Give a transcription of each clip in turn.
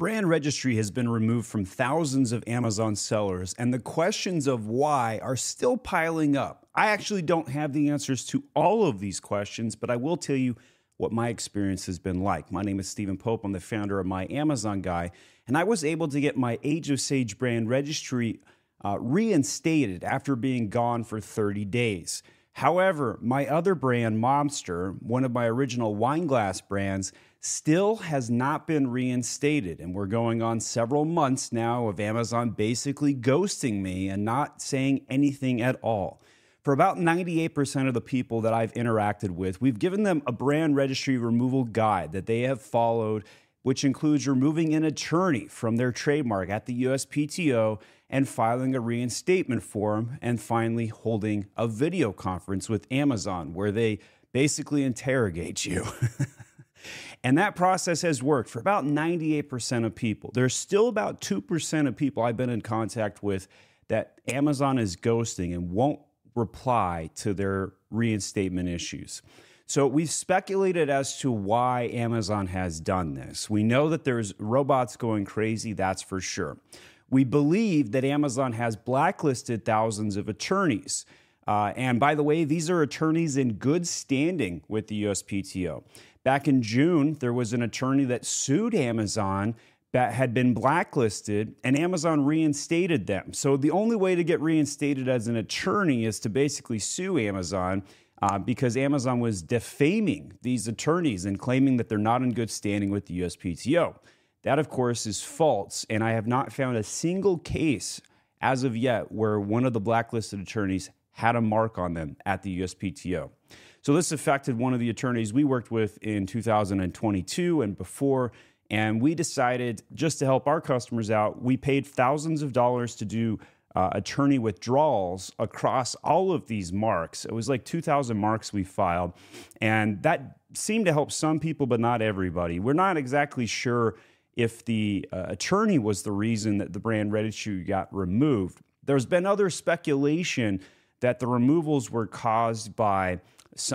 Brand registry has been removed from thousands of Amazon sellers, and the questions of why are still piling up. I actually don't have the answers to all of these questions, but I will tell you what my experience has been like. My name is Steven Pope. I'm the founder of My Amazon Guy, and I was able to get my Age of Sage brand registry uh, reinstated after being gone for 30 days. However, my other brand, Momster, one of my original wine glass brands, still has not been reinstated. And we're going on several months now of Amazon basically ghosting me and not saying anything at all. For about 98% of the people that I've interacted with, we've given them a brand registry removal guide that they have followed, which includes removing an attorney from their trademark at the USPTO and filing a reinstatement form, and finally holding a video conference with Amazon where they basically interrogate you. and that process has worked for about 98% of people. There's still about 2% of people I've been in contact with that Amazon is ghosting and won't reply to their reinstatement issues. So we've speculated as to why Amazon has done this. We know that there's robots going crazy, that's for sure. We believe that Amazon has blacklisted thousands of attorneys. Uh, and by the way, these are attorneys in good standing with the USPTO. Back in June, there was an attorney that sued Amazon that had been blacklisted, and Amazon reinstated them. So the only way to get reinstated as an attorney is to basically sue Amazon. Uh, because Amazon was defaming these attorneys and claiming that they're not in good standing with the USPTO. That, of course, is false, and I have not found a single case as of yet where one of the blacklisted attorneys had a mark on them at the USPTO. So this affected one of the attorneys we worked with in 2022 and before, and we decided just to help our customers out, we paid thousands of dollars to do uh, attorney withdrawals across all of these marks. It was like 2,000 marks we filed, and that seemed to help some people, but not everybody. We're not exactly sure if the uh, attorney was the reason that the brand registry got removed. There's been other speculation that the removals were caused by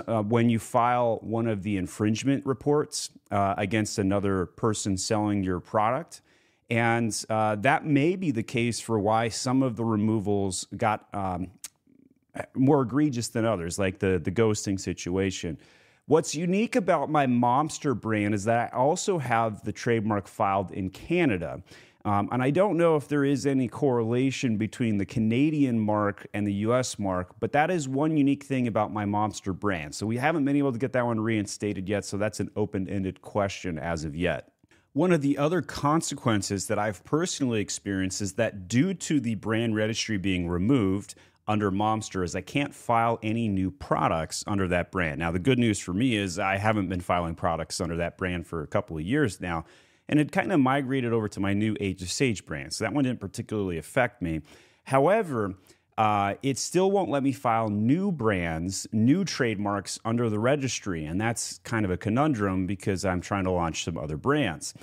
uh, when you file one of the infringement reports uh, against another person selling your product. And uh, that may be the case for why some of the removals got um, more egregious than others, like the, the ghosting situation. What's unique about my Momster brand is that I also have the trademark filed in Canada. Um, and I don't know if there is any correlation between the Canadian mark and the US mark, but that is one unique thing about my Momster brand. So we haven't been able to get that one reinstated yet, so that's an open ended question as of yet. One of the other consequences that I've personally experienced is that due to the brand registry being removed, under Momster is I can't file any new products under that brand. Now, the good news for me is I haven't been filing products under that brand for a couple of years now, and it kind of migrated over to my new Age of Sage brand. So that one didn't particularly affect me. However, uh, it still won't let me file new brands, new trademarks under the registry. And that's kind of a conundrum because I'm trying to launch some other brands.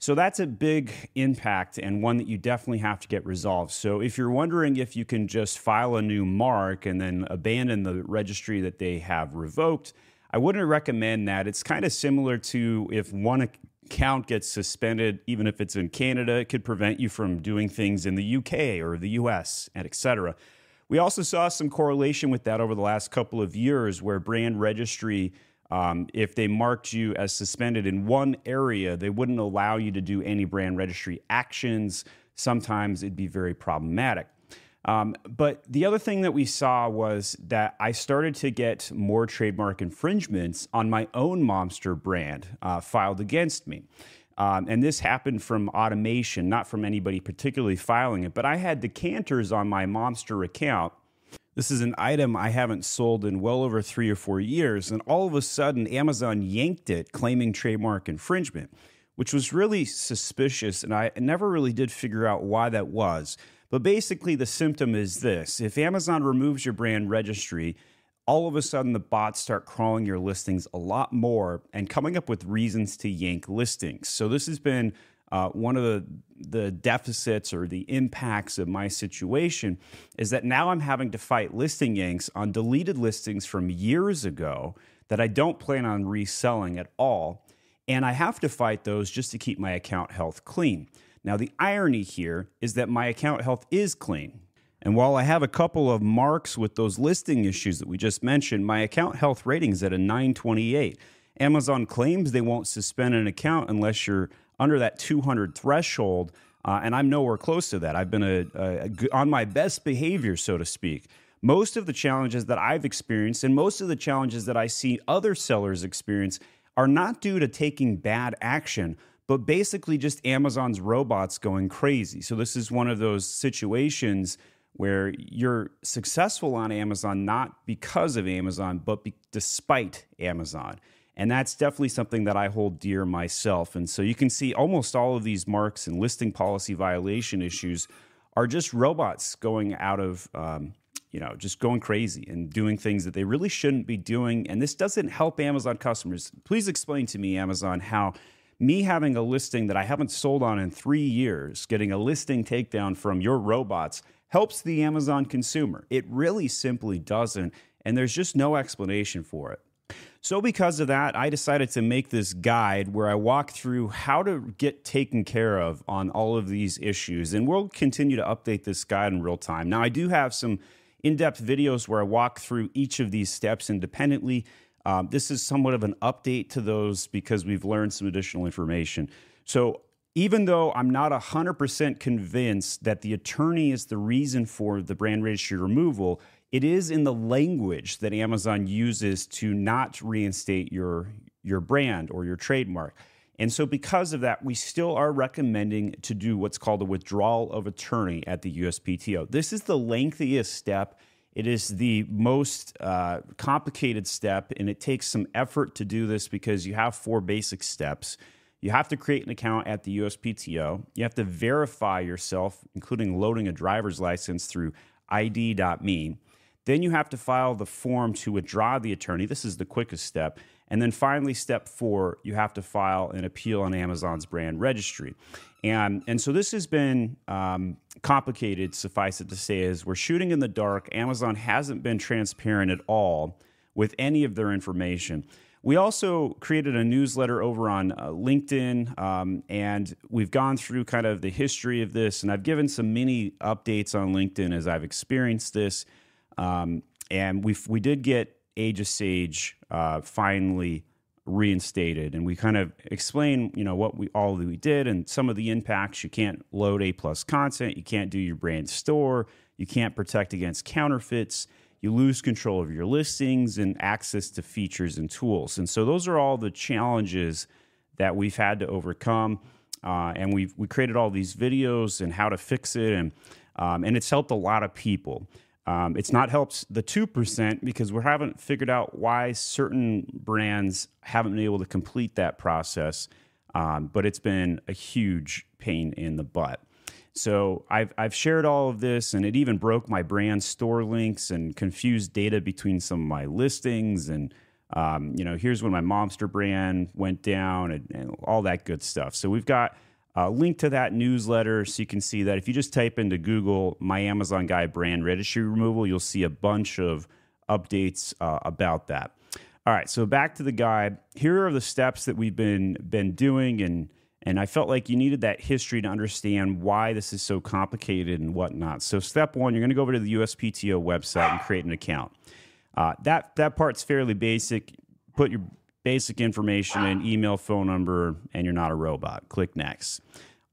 So that's a big impact and one that you definitely have to get resolved. So if you're wondering if you can just file a new mark and then abandon the registry that they have revoked, I wouldn't recommend that. It's kind of similar to if one account gets suspended, even if it's in Canada, it could prevent you from doing things in the UK or the US and etc. We also saw some correlation with that over the last couple of years where brand registry um, if they marked you as suspended in one area, they wouldn't allow you to do any brand registry actions. Sometimes it'd be very problematic. Um, but the other thing that we saw was that I started to get more trademark infringements on my own Momster brand uh, filed against me. Um, and this happened from automation, not from anybody particularly filing it. But I had decanters on my Momster account this is an item I haven't sold in well over three or four years. And all of a sudden, Amazon yanked it, claiming trademark infringement, which was really suspicious. And I never really did figure out why that was. But basically, the symptom is this if Amazon removes your brand registry, all of a sudden the bots start crawling your listings a lot more and coming up with reasons to yank listings. So, this has been uh, one of the, the deficits or the impacts of my situation is that now I'm having to fight listing yanks on deleted listings from years ago that I don't plan on reselling at all. and I have to fight those just to keep my account health clean. Now, the irony here is that my account health is clean. And while I have a couple of marks with those listing issues that we just mentioned, my account health rating is at a 928. Amazon claims they won't suspend an account unless you're under that 200 threshold, uh, and I'm nowhere close to that. I've been a, a, a, on my best behavior, so to speak. Most of the challenges that I've experienced and most of the challenges that I see other sellers experience are not due to taking bad action, but basically just Amazon's robots going crazy. So, this is one of those situations where you're successful on Amazon not because of Amazon, but be- despite Amazon. And that's definitely something that I hold dear myself. And so you can see almost all of these marks and listing policy violation issues are just robots going out of, um, you know, just going crazy and doing things that they really shouldn't be doing. And this doesn't help Amazon customers. Please explain to me, Amazon, how me having a listing that I haven't sold on in three years, getting a listing takedown from your robots, helps the Amazon consumer. It really simply doesn't. And there's just no explanation for it. So, because of that, I decided to make this guide where I walk through how to get taken care of on all of these issues. And we'll continue to update this guide in real time. Now, I do have some in depth videos where I walk through each of these steps independently. Um, this is somewhat of an update to those because we've learned some additional information. So, even though I'm not 100% convinced that the attorney is the reason for the brand registry removal, it is in the language that Amazon uses to not reinstate your your brand or your trademark. And so because of that, we still are recommending to do what's called a withdrawal of attorney at the USPTO. This is the lengthiest step. It is the most uh, complicated step, and it takes some effort to do this because you have four basic steps. You have to create an account at the USPTO. You have to verify yourself, including loading a driver's license through ID.me. Then you have to file the form to withdraw the attorney. This is the quickest step. And then finally, step four, you have to file an appeal on Amazon's brand registry. And, and so this has been um, complicated, suffice it to say, is we're shooting in the dark. Amazon hasn't been transparent at all with any of their information. We also created a newsletter over on uh, LinkedIn, um, and we've gone through kind of the history of this, and I've given some mini updates on LinkedIn as I've experienced this. Um, and we we did get Age of Sage uh, finally reinstated, and we kind of explain you know what we all we did and some of the impacts. You can't load A plus content. You can't do your brand store. You can't protect against counterfeits. You lose control of your listings and access to features and tools. And so those are all the challenges that we've had to overcome. Uh, and we've we created all these videos and how to fix it, and um, and it's helped a lot of people. Um, it's not helped the 2% because we haven't figured out why certain brands haven't been able to complete that process, um, but it's been a huge pain in the butt. So I've, I've shared all of this, and it even broke my brand store links and confused data between some of my listings. And, um, you know, here's when my Momster brand went down and, and all that good stuff. So we've got uh, link to that newsletter so you can see that. If you just type into Google my Amazon Guy brand registry removal, you'll see a bunch of updates uh, about that. All right, so back to the guide. Here are the steps that we've been been doing, and and I felt like you needed that history to understand why this is so complicated and whatnot. So step one, you're going to go over to the USPTO website and create an account. Uh, that that part's fairly basic. Put your basic information and email, phone number, and you're not a robot. Click next.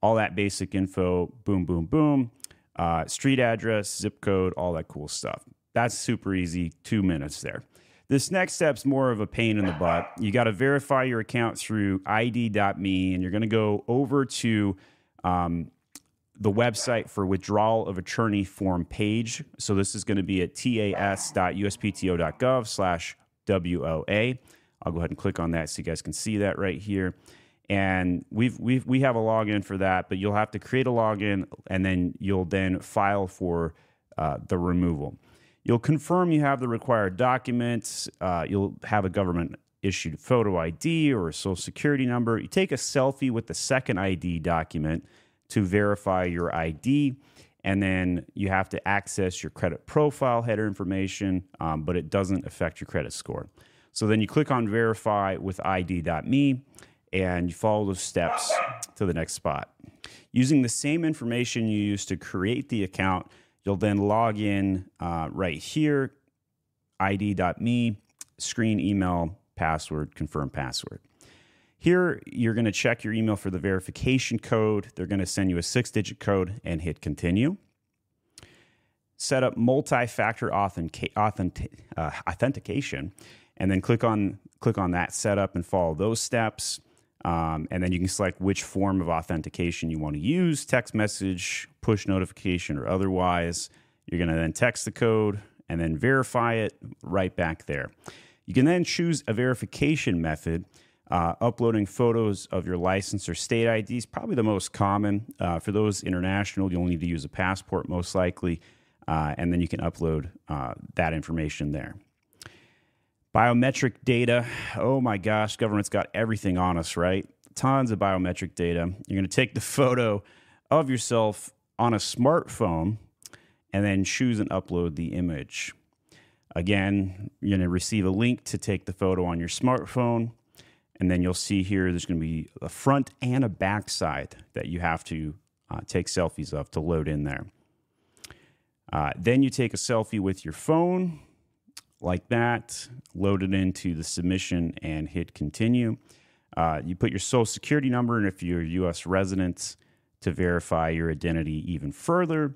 All that basic info, boom, boom, boom. Uh, street address, zip code, all that cool stuff. That's super easy, two minutes there. This next step's more of a pain in the butt. You got to verify your account through ID.me, and you're going to go over to um, the website for withdrawal of attorney form page. So this is going to be at tas.uspto.gov slash WOA. I'll go ahead and click on that so you guys can see that right here. And we've, we've, we have a login for that, but you'll have to create a login and then you'll then file for uh, the removal. You'll confirm you have the required documents. Uh, you'll have a government issued photo ID or a social security number. You take a selfie with the second ID document to verify your ID. And then you have to access your credit profile header information, um, but it doesn't affect your credit score. So then you click on verify with ID.me and you follow those steps to the next spot. Using the same information you used to create the account, you'll then log in uh, right here, id.me, screen email, password, confirm password. Here, you're going to check your email for the verification code. They're going to send you a six digit code and hit continue. Set up multi factor authentic- authentic- uh, authentication and then click on, click on that setup and follow those steps. Um, and then you can select which form of authentication you want to use text message, push notification, or otherwise. You're going to then text the code and then verify it right back there. You can then choose a verification method. Uh, uploading photos of your license or state ID is probably the most common. Uh, for those international, you'll need to use a passport most likely, uh, and then you can upload uh, that information there. Biometric data. Oh my gosh, government's got everything on us, right? Tons of biometric data. You're going to take the photo of yourself on a smartphone and then choose and upload the image. Again, you're going to receive a link to take the photo on your smartphone. And then you'll see here there's going to be a front and a back side that you have to uh, take selfies of to load in there. Uh, then you take a selfie with your phone like that, load it into the submission and hit continue. Uh, you put your social security number and if you're a U.S. resident to verify your identity even further.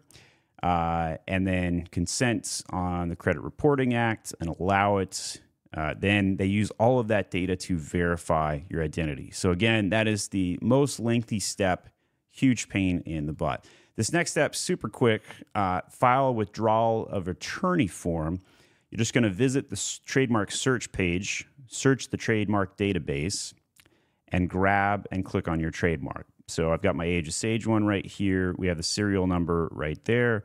Uh, and then consent on the Credit Reporting Act and allow it uh, then they use all of that data to verify your identity. So, again, that is the most lengthy step, huge pain in the butt. This next step, super quick uh, file withdrawal of attorney form. You're just going to visit the trademark search page, search the trademark database, and grab and click on your trademark. So, I've got my Age of Sage one right here. We have the serial number right there,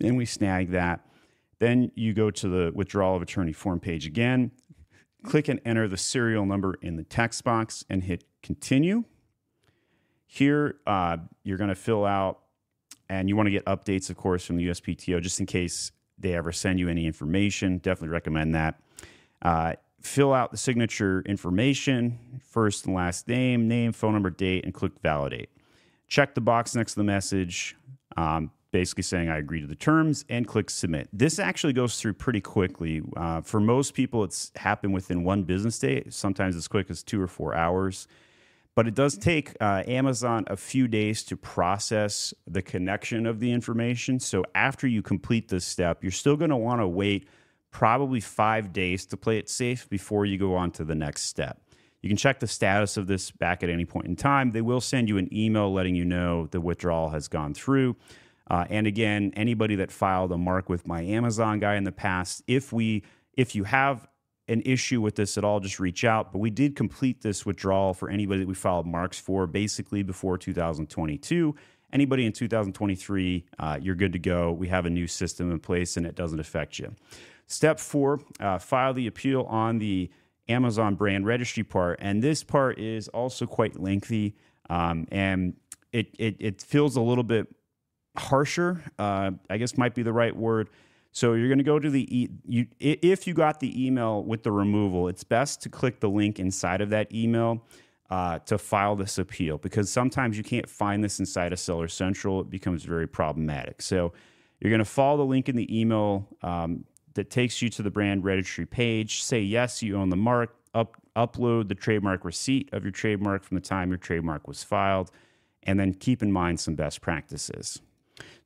and we snag that. Then you go to the withdrawal of attorney form page again, click and enter the serial number in the text box and hit continue. Here, uh, you're going to fill out, and you want to get updates, of course, from the USPTO just in case they ever send you any information. Definitely recommend that. Uh, fill out the signature information first and last name, name, phone number, date, and click validate. Check the box next to the message. Um, basically saying I agree to the terms and click submit. This actually goes through pretty quickly. Uh, for most people, it's happened within one business day, sometimes as quick as two or four hours. But it does take uh, Amazon a few days to process the connection of the information. So after you complete this step, you're still going to want to wait probably five days to play it safe before you go on to the next step. You can check the status of this back at any point in time. They will send you an email letting you know the withdrawal has gone through. Uh, and again, anybody that filed a mark with my Amazon guy in the past, if we if you have an issue with this at all, just reach out. But we did complete this withdrawal for anybody that we filed marks for basically before 2022. Anybody in 2023, uh, you're good to go. We have a new system in place and it doesn't affect you. Step four, uh, file the appeal on the Amazon brand registry part. And this part is also quite lengthy um, and it, it, it feels a little bit harsher, uh, I guess might be the right word. So you're going to go to the e- you if you got the email with the removal, it's best to click the link inside of that email uh, to file this appeal because sometimes you can't find this inside of Seller Central. It becomes very problematic. So you're going to follow the link in the email um, that takes you to the brand registry page. Say yes, you own the mark. Up, upload the trademark receipt of your trademark from the time your trademark was filed, and then keep in mind some best practices.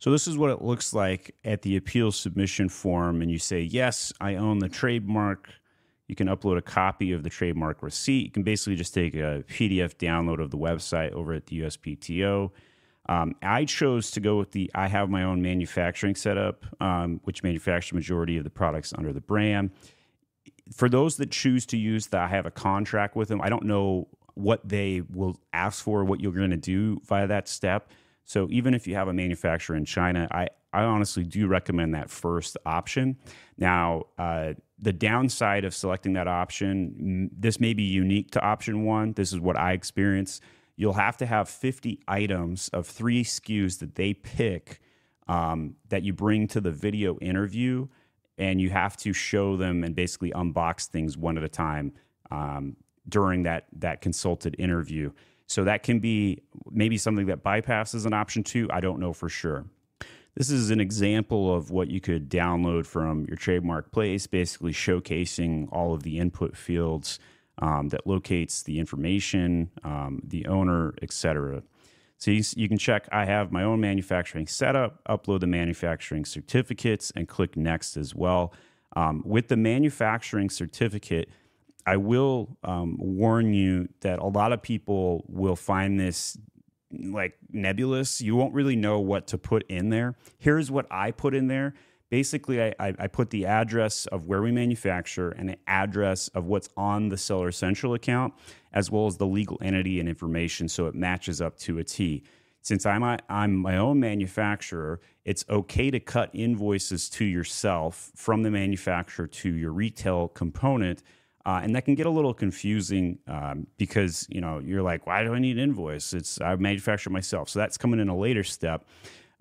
So this is what it looks like at the appeal submission form, and you say, "Yes, I own the trademark." You can upload a copy of the trademark receipt. You can basically just take a PDF download of the website over at the USPTO. Um, I chose to go with the I have my own manufacturing setup, um, which manufactures majority of the products under the brand. For those that choose to use that, I have a contract with them. I don't know what they will ask for, what you're going to do via that step. So even if you have a manufacturer in China, I, I honestly do recommend that first option. Now, uh, the downside of selecting that option, this may be unique to option one. This is what I experience. You'll have to have 50 items of three SKUs that they pick um, that you bring to the video interview, and you have to show them and basically unbox things one at a time. Um, during that that consulted interview. So that can be maybe something that bypasses an option two. I don't know for sure. This is an example of what you could download from your trademark place, basically showcasing all of the input fields um, that locates the information, um, the owner, etc. So you, you, can check, I have my own manufacturing setup, upload the manufacturing certificates, and click next as well. Um, with the manufacturing certificate, I will um, warn you that a lot of people will find this like nebulous. You won't really know what to put in there. Here's what I put in there. Basically, I, I, put the address of where we manufacture and the address of what's on the Seller Central account, as well as the legal entity and information, so it matches up to a T. Since I'm a, I'm my own manufacturer, it's okay to cut invoices to yourself from the manufacturer to your retail component uh, and that can get a little confusing um, because you know you're like, why do I need an invoice? It's I manufacture myself, so that's coming in a later step.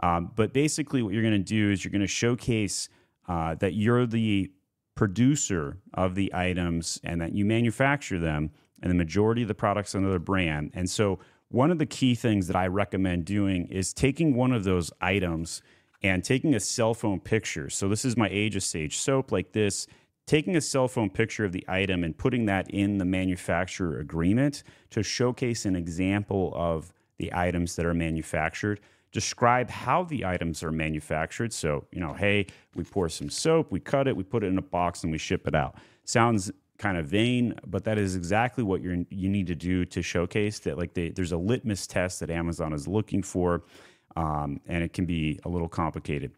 Um, but basically, what you're going to do is you're going to showcase uh, that you're the producer of the items and that you manufacture them, and the majority of the products under the brand. And so, one of the key things that I recommend doing is taking one of those items and taking a cell phone picture. So this is my Age of Sage soap, like this taking a cell phone picture of the item and putting that in the manufacturer agreement to showcase an example of the items that are manufactured. Describe how the items are manufactured. So, you know, hey, we pour some soap, we cut it, we put it in a box, and we ship it out. Sounds kind of vain, but that is exactly what you you need to do to showcase that. Like, they, there's a litmus test that Amazon is looking for, um, and it can be a little complicated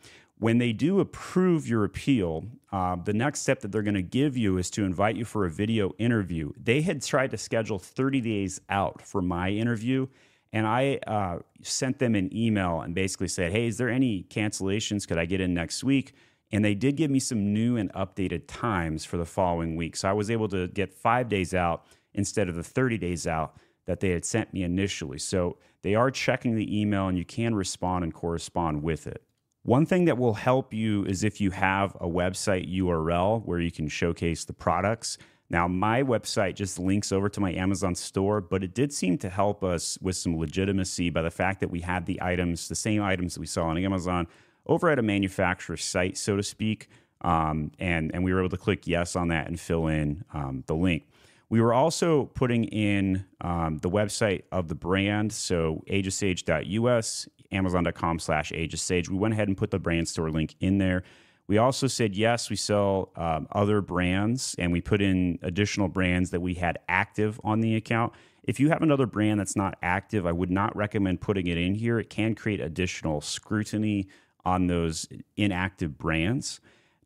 when they do approve your appeal, uh, the next step that they're going to give you is to invite you for a video interview. They had tried to schedule 30 days out for my interview, and I uh, sent them an email and basically said, Hey, is there any cancellations? Could I get in next week? And they did give me some new and updated times for the following week. So I was able to get five days out instead of the 30 days out that they had sent me initially. So they are checking the email and you can respond and correspond with it. One thing that will help you is if you have a website URL where you can showcase the products. Now, my website just links over to my Amazon store, but it did seem to help us with some legitimacy by the fact that we had the items, the same items that we saw on Amazon, over at a manufacturer's site, so to speak. Um, and, and we were able to click yes on that and fill in um, the link. We were also putting in um, the website of the brand, so ageofsage.us, amazon.com slash ageofsage. We went ahead and put the brand store link in there. We also said, yes, we sell um, other brands, and we put in additional brands that we had active on the account. If you have another brand that's not active, I would not recommend putting it in here. It can create additional scrutiny on those inactive brands.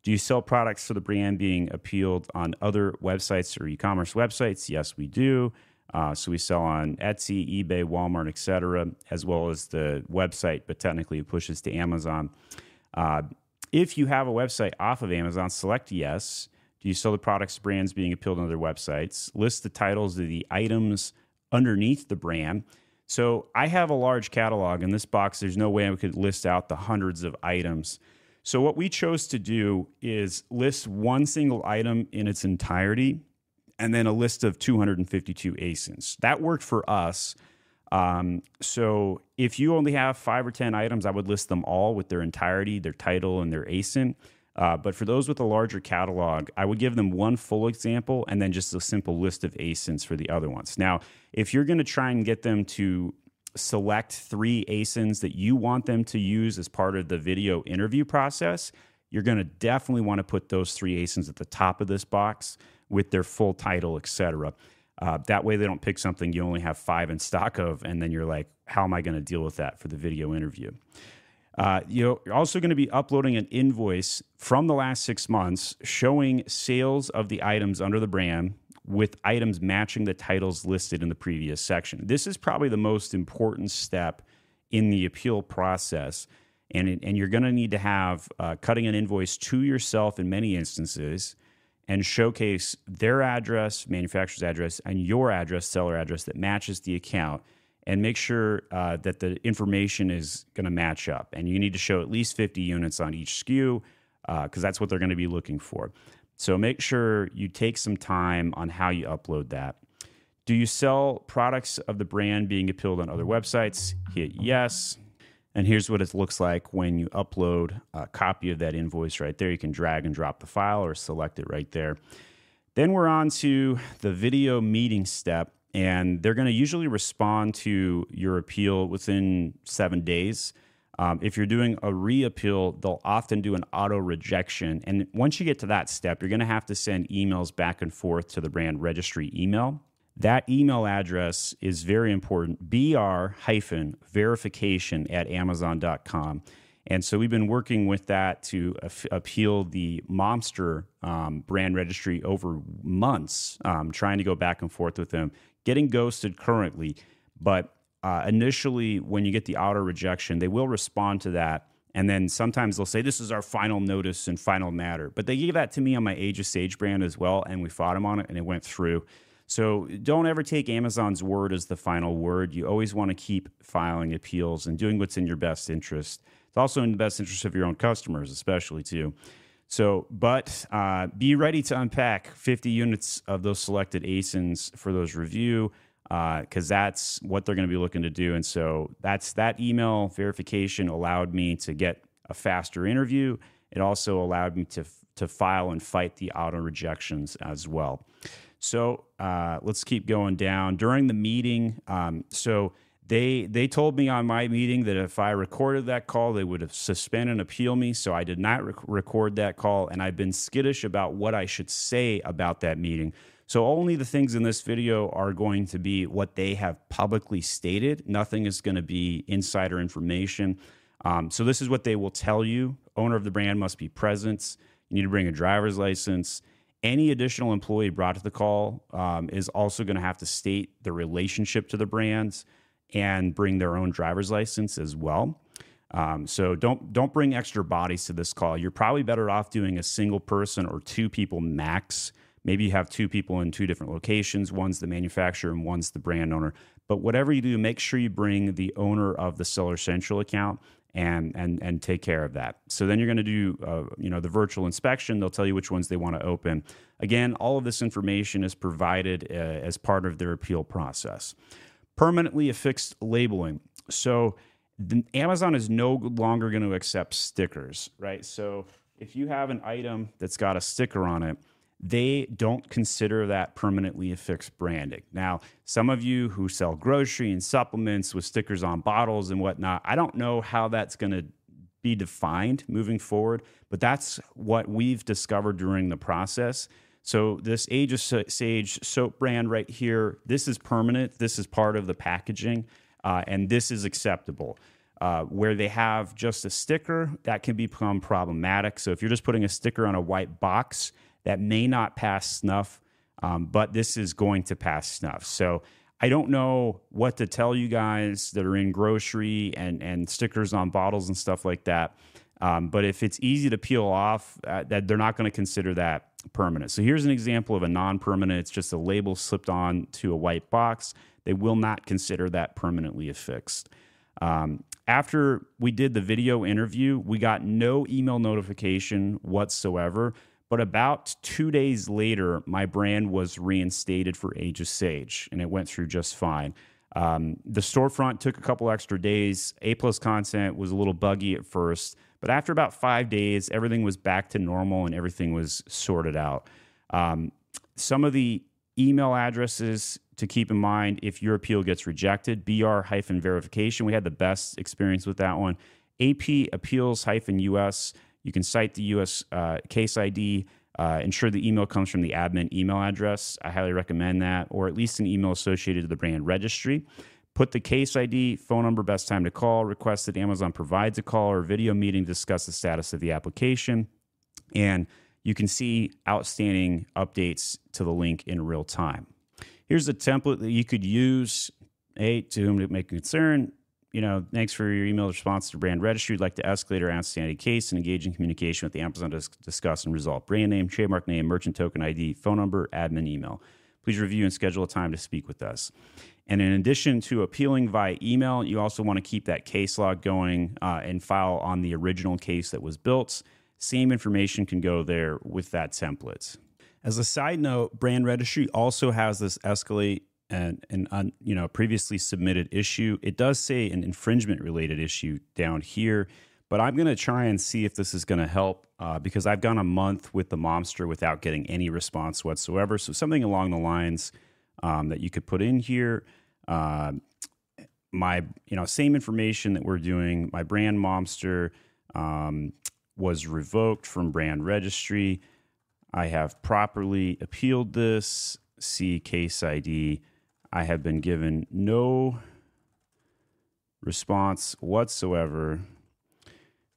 Do you sell products for the brand being appealed on other websites or e-commerce websites? Yes, we do. Uh, so we sell on Etsy, eBay, Walmart, etc., as well as the website, but technically it pushes to Amazon. Uh, if you have a website off of Amazon, select yes. Do you sell the products brands being appealed on other websites? List the titles of the items underneath the brand. So I have a large catalog. In this box, there's no way I could list out the hundreds of items. So what we chose to do is list one single item in its entirety and then a list of 252 ASINs. That worked for us. Um, so if you only have five or 10 items, I would list them all with their entirety, their title, and their ASIN. Uh, but for those with a larger catalog, I would give them one full example and then just a simple list of ASINs for the other ones. Now, if you're going to try and get them to select three ASINs that you want them to use as part of the video interview process, you're going to definitely want to put those three ASINs at the top of this box with their full title, etc. Uh, that way, they don't pick something you only have five in stock of, and then you're like, how am I going to deal with that for the video interview? Uh, you're also going to be uploading an invoice from the last six months showing sales of the items under the brand with items matching the titles listed in the previous section. This is probably the most important step in the appeal process. And, and you're going to need to have uh, cutting an invoice to yourself in many instances and showcase their address, manufacturer's address, and your address, seller address that matches the account, and make sure uh, that the information is going to match up. And you need to show at least 50 units on each SKU because uh, that's what they're going to be looking for. So make sure you take some time on how you upload that. Do you sell products of the brand being appealed on other websites? Hit yes. And here's what it looks like when you upload a copy of that invoice right there. You can drag and drop the file or select it right there. Then we're on to the video meeting step, and they're going to usually respond to your appeal within seven days. Um, if you're doing a reappeal, they'll often do an auto rejection. And once you get to that step, you're going to have to send emails back and forth to the brand registry email. That email address is very important br verification at amazon.com. And so we've been working with that to appeal the Momster um, brand registry over months, um, trying to go back and forth with them, getting ghosted currently. But uh, initially, when you get the auto rejection, they will respond to that. And then sometimes they'll say, This is our final notice and final matter. But they gave that to me on my Age of Sage brand as well. And we fought them on it and it went through. So don't ever take Amazon's word as the final word. You always want to keep filing appeals and doing what's in your best interest. It's also in the best interest of your own customers, especially too. So, but uh, be ready to unpack 50 units of those selected ASINs for those review because uh, that's what they're going to be looking to do. And so that's that email verification allowed me to get a faster interview. It also allowed me to to file and fight the auto rejections as well. So uh, let's keep going down during the meeting. Um, so they they told me on my meeting that if I recorded that call, they would have suspend and appeal me. So I did not rec- record that call, and I've been skittish about what I should say about that meeting. So only the things in this video are going to be what they have publicly stated. Nothing is going to be insider information. Um, so this is what they will tell you. Owner of the brand must be present. You need to bring a driver's license. Any additional employee brought to the call um, is also going to have to state the relationship to the brands and bring their own driver's license as well. Um, so don't don't bring extra bodies to this call. You're probably better off doing a single person or two people max. Maybe you have two people in two different locations. One's the manufacturer and one's the brand owner. But whatever you do, make sure you bring the owner of the Seller Central account and and and take care of that. So then you're going to do uh, you know the virtual inspection. They'll tell you which ones they want to open. Again, all of this information is provided uh, as part of their appeal process permanently affixed labeling. So the, Amazon is no longer going to accept stickers, right? So if you have an item that's got a sticker on it, they don't consider that permanently affixed branding. Now, some of you who sell grocery and supplements with stickers on bottles and whatnot, I don't know how that's going to be defined moving forward, but that's what we've discovered during the process. So this Age of Sage soap brand right here, this is permanent. This is part of the packaging, uh, and this is acceptable. Uh, where they have just a sticker, that can become problematic. So if you're just putting a sticker on a white box, that may not pass snuff, um, but this is going to pass snuff. So I don't know what to tell you guys that are in grocery and and stickers on bottles and stuff like that. Um, but if it's easy to peel off, uh, that they're not going to consider that permanent. So here's an example of a non-permanent. It's just a label slipped on to a white box. They will not consider that permanently affixed. Um, after we did the video interview, we got no email notification whatsoever. But about two days later, my brand was reinstated for Age of Sage, and it went through just fine. Um, the storefront took a couple extra days. A plus content was a little buggy at first, but after about five days, everything was back to normal and everything was sorted out. Um, some of the email addresses to keep in mind if your appeal gets rejected br verification. We had the best experience with that one. AP appeals US. You can cite the US uh, case ID. Uh, ensure the email comes from the admin email address. I highly recommend that, or at least an email associated to the brand registry. Put the case ID, phone number, best time to call, request that Amazon provides a call or video meeting to discuss the status of the application. And you can see outstanding updates to the link in real time. Here's a template that you could use. Hey, to whom it may concern, you know, thanks for your email response to brand registry. We'd like to escalate our outstanding case and engage in communication with the Amazon to discuss and resolve brand name, trademark name, merchant token ID, phone number, admin email. Please review and schedule a time to speak with us. And in addition to appealing via email, you also want to keep that case log going uh, and file on the original case that was built. Same information can go there with that template. As a side note, Brand Registry also has this escalate an, an you know previously submitted issue. It does say an infringement related issue down here, but I'm going to try and see if this is going to help uh, because I've gone a month with the Momster without getting any response whatsoever. So something along the lines um, that you could put in here. Uh, my you know same information that we're doing. My brand Momster um, was revoked from brand registry. I have properly appealed this. See case ID. I have been given no response whatsoever.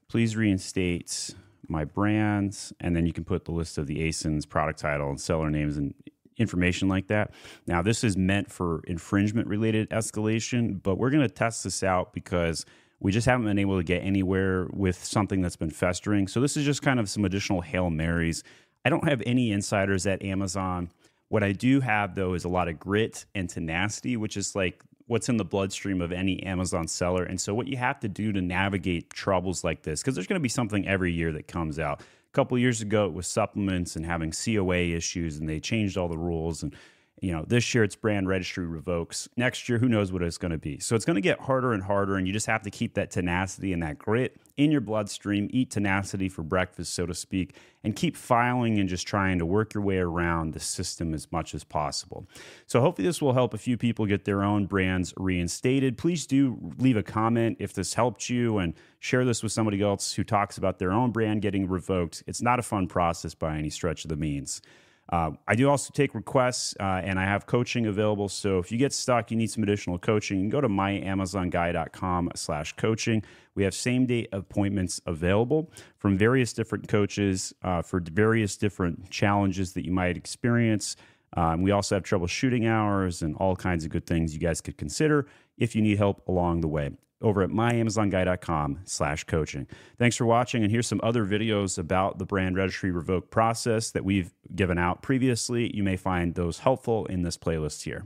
Please reinstate my brands, and then you can put the list of the ASINs, product title, and seller names and information like that. Now, this is meant for infringement related escalation, but we're going to test this out because we just haven't been able to get anywhere with something that's been festering. So, this is just kind of some additional Hail Marys. I don't have any insiders at Amazon. What I do have, though, is a lot of grit and tenacity, which is like what's in the bloodstream of any Amazon seller. And so, what you have to do to navigate troubles like this, because there's going to be something every year that comes out. A couple years ago, it was supplements and having COA issues, and they changed all the rules. And you know, this year it's brand registry revokes. Next year, who knows what it's going to be. So it's going to get harder and harder, and you just have to keep that tenacity and that grit in your bloodstream. Eat tenacity for breakfast, so to speak, and keep filing and just trying to work your way around the system as much as possible. So hopefully, this will help a few people get their own brands reinstated. Please do leave a comment if this helped you and share this with somebody else who talks about their own brand getting revoked. It's not a fun process by any stretch of the means. Uh, I do also take requests, uh, and I have coaching available. So if you get stuck, you need some additional coaching, you can go to myamazonguy.com slash coaching. We have same day appointments available from various different coaches uh, for various different challenges that you might experience. Um, we also have troubleshooting hours and all kinds of good things you guys could consider if you need help along the way over at myamazonguy.com slash coaching. Thanks for watching, and here's some other videos about the brand registry revoke process that we've given out previously. You may find those helpful in this playlist here.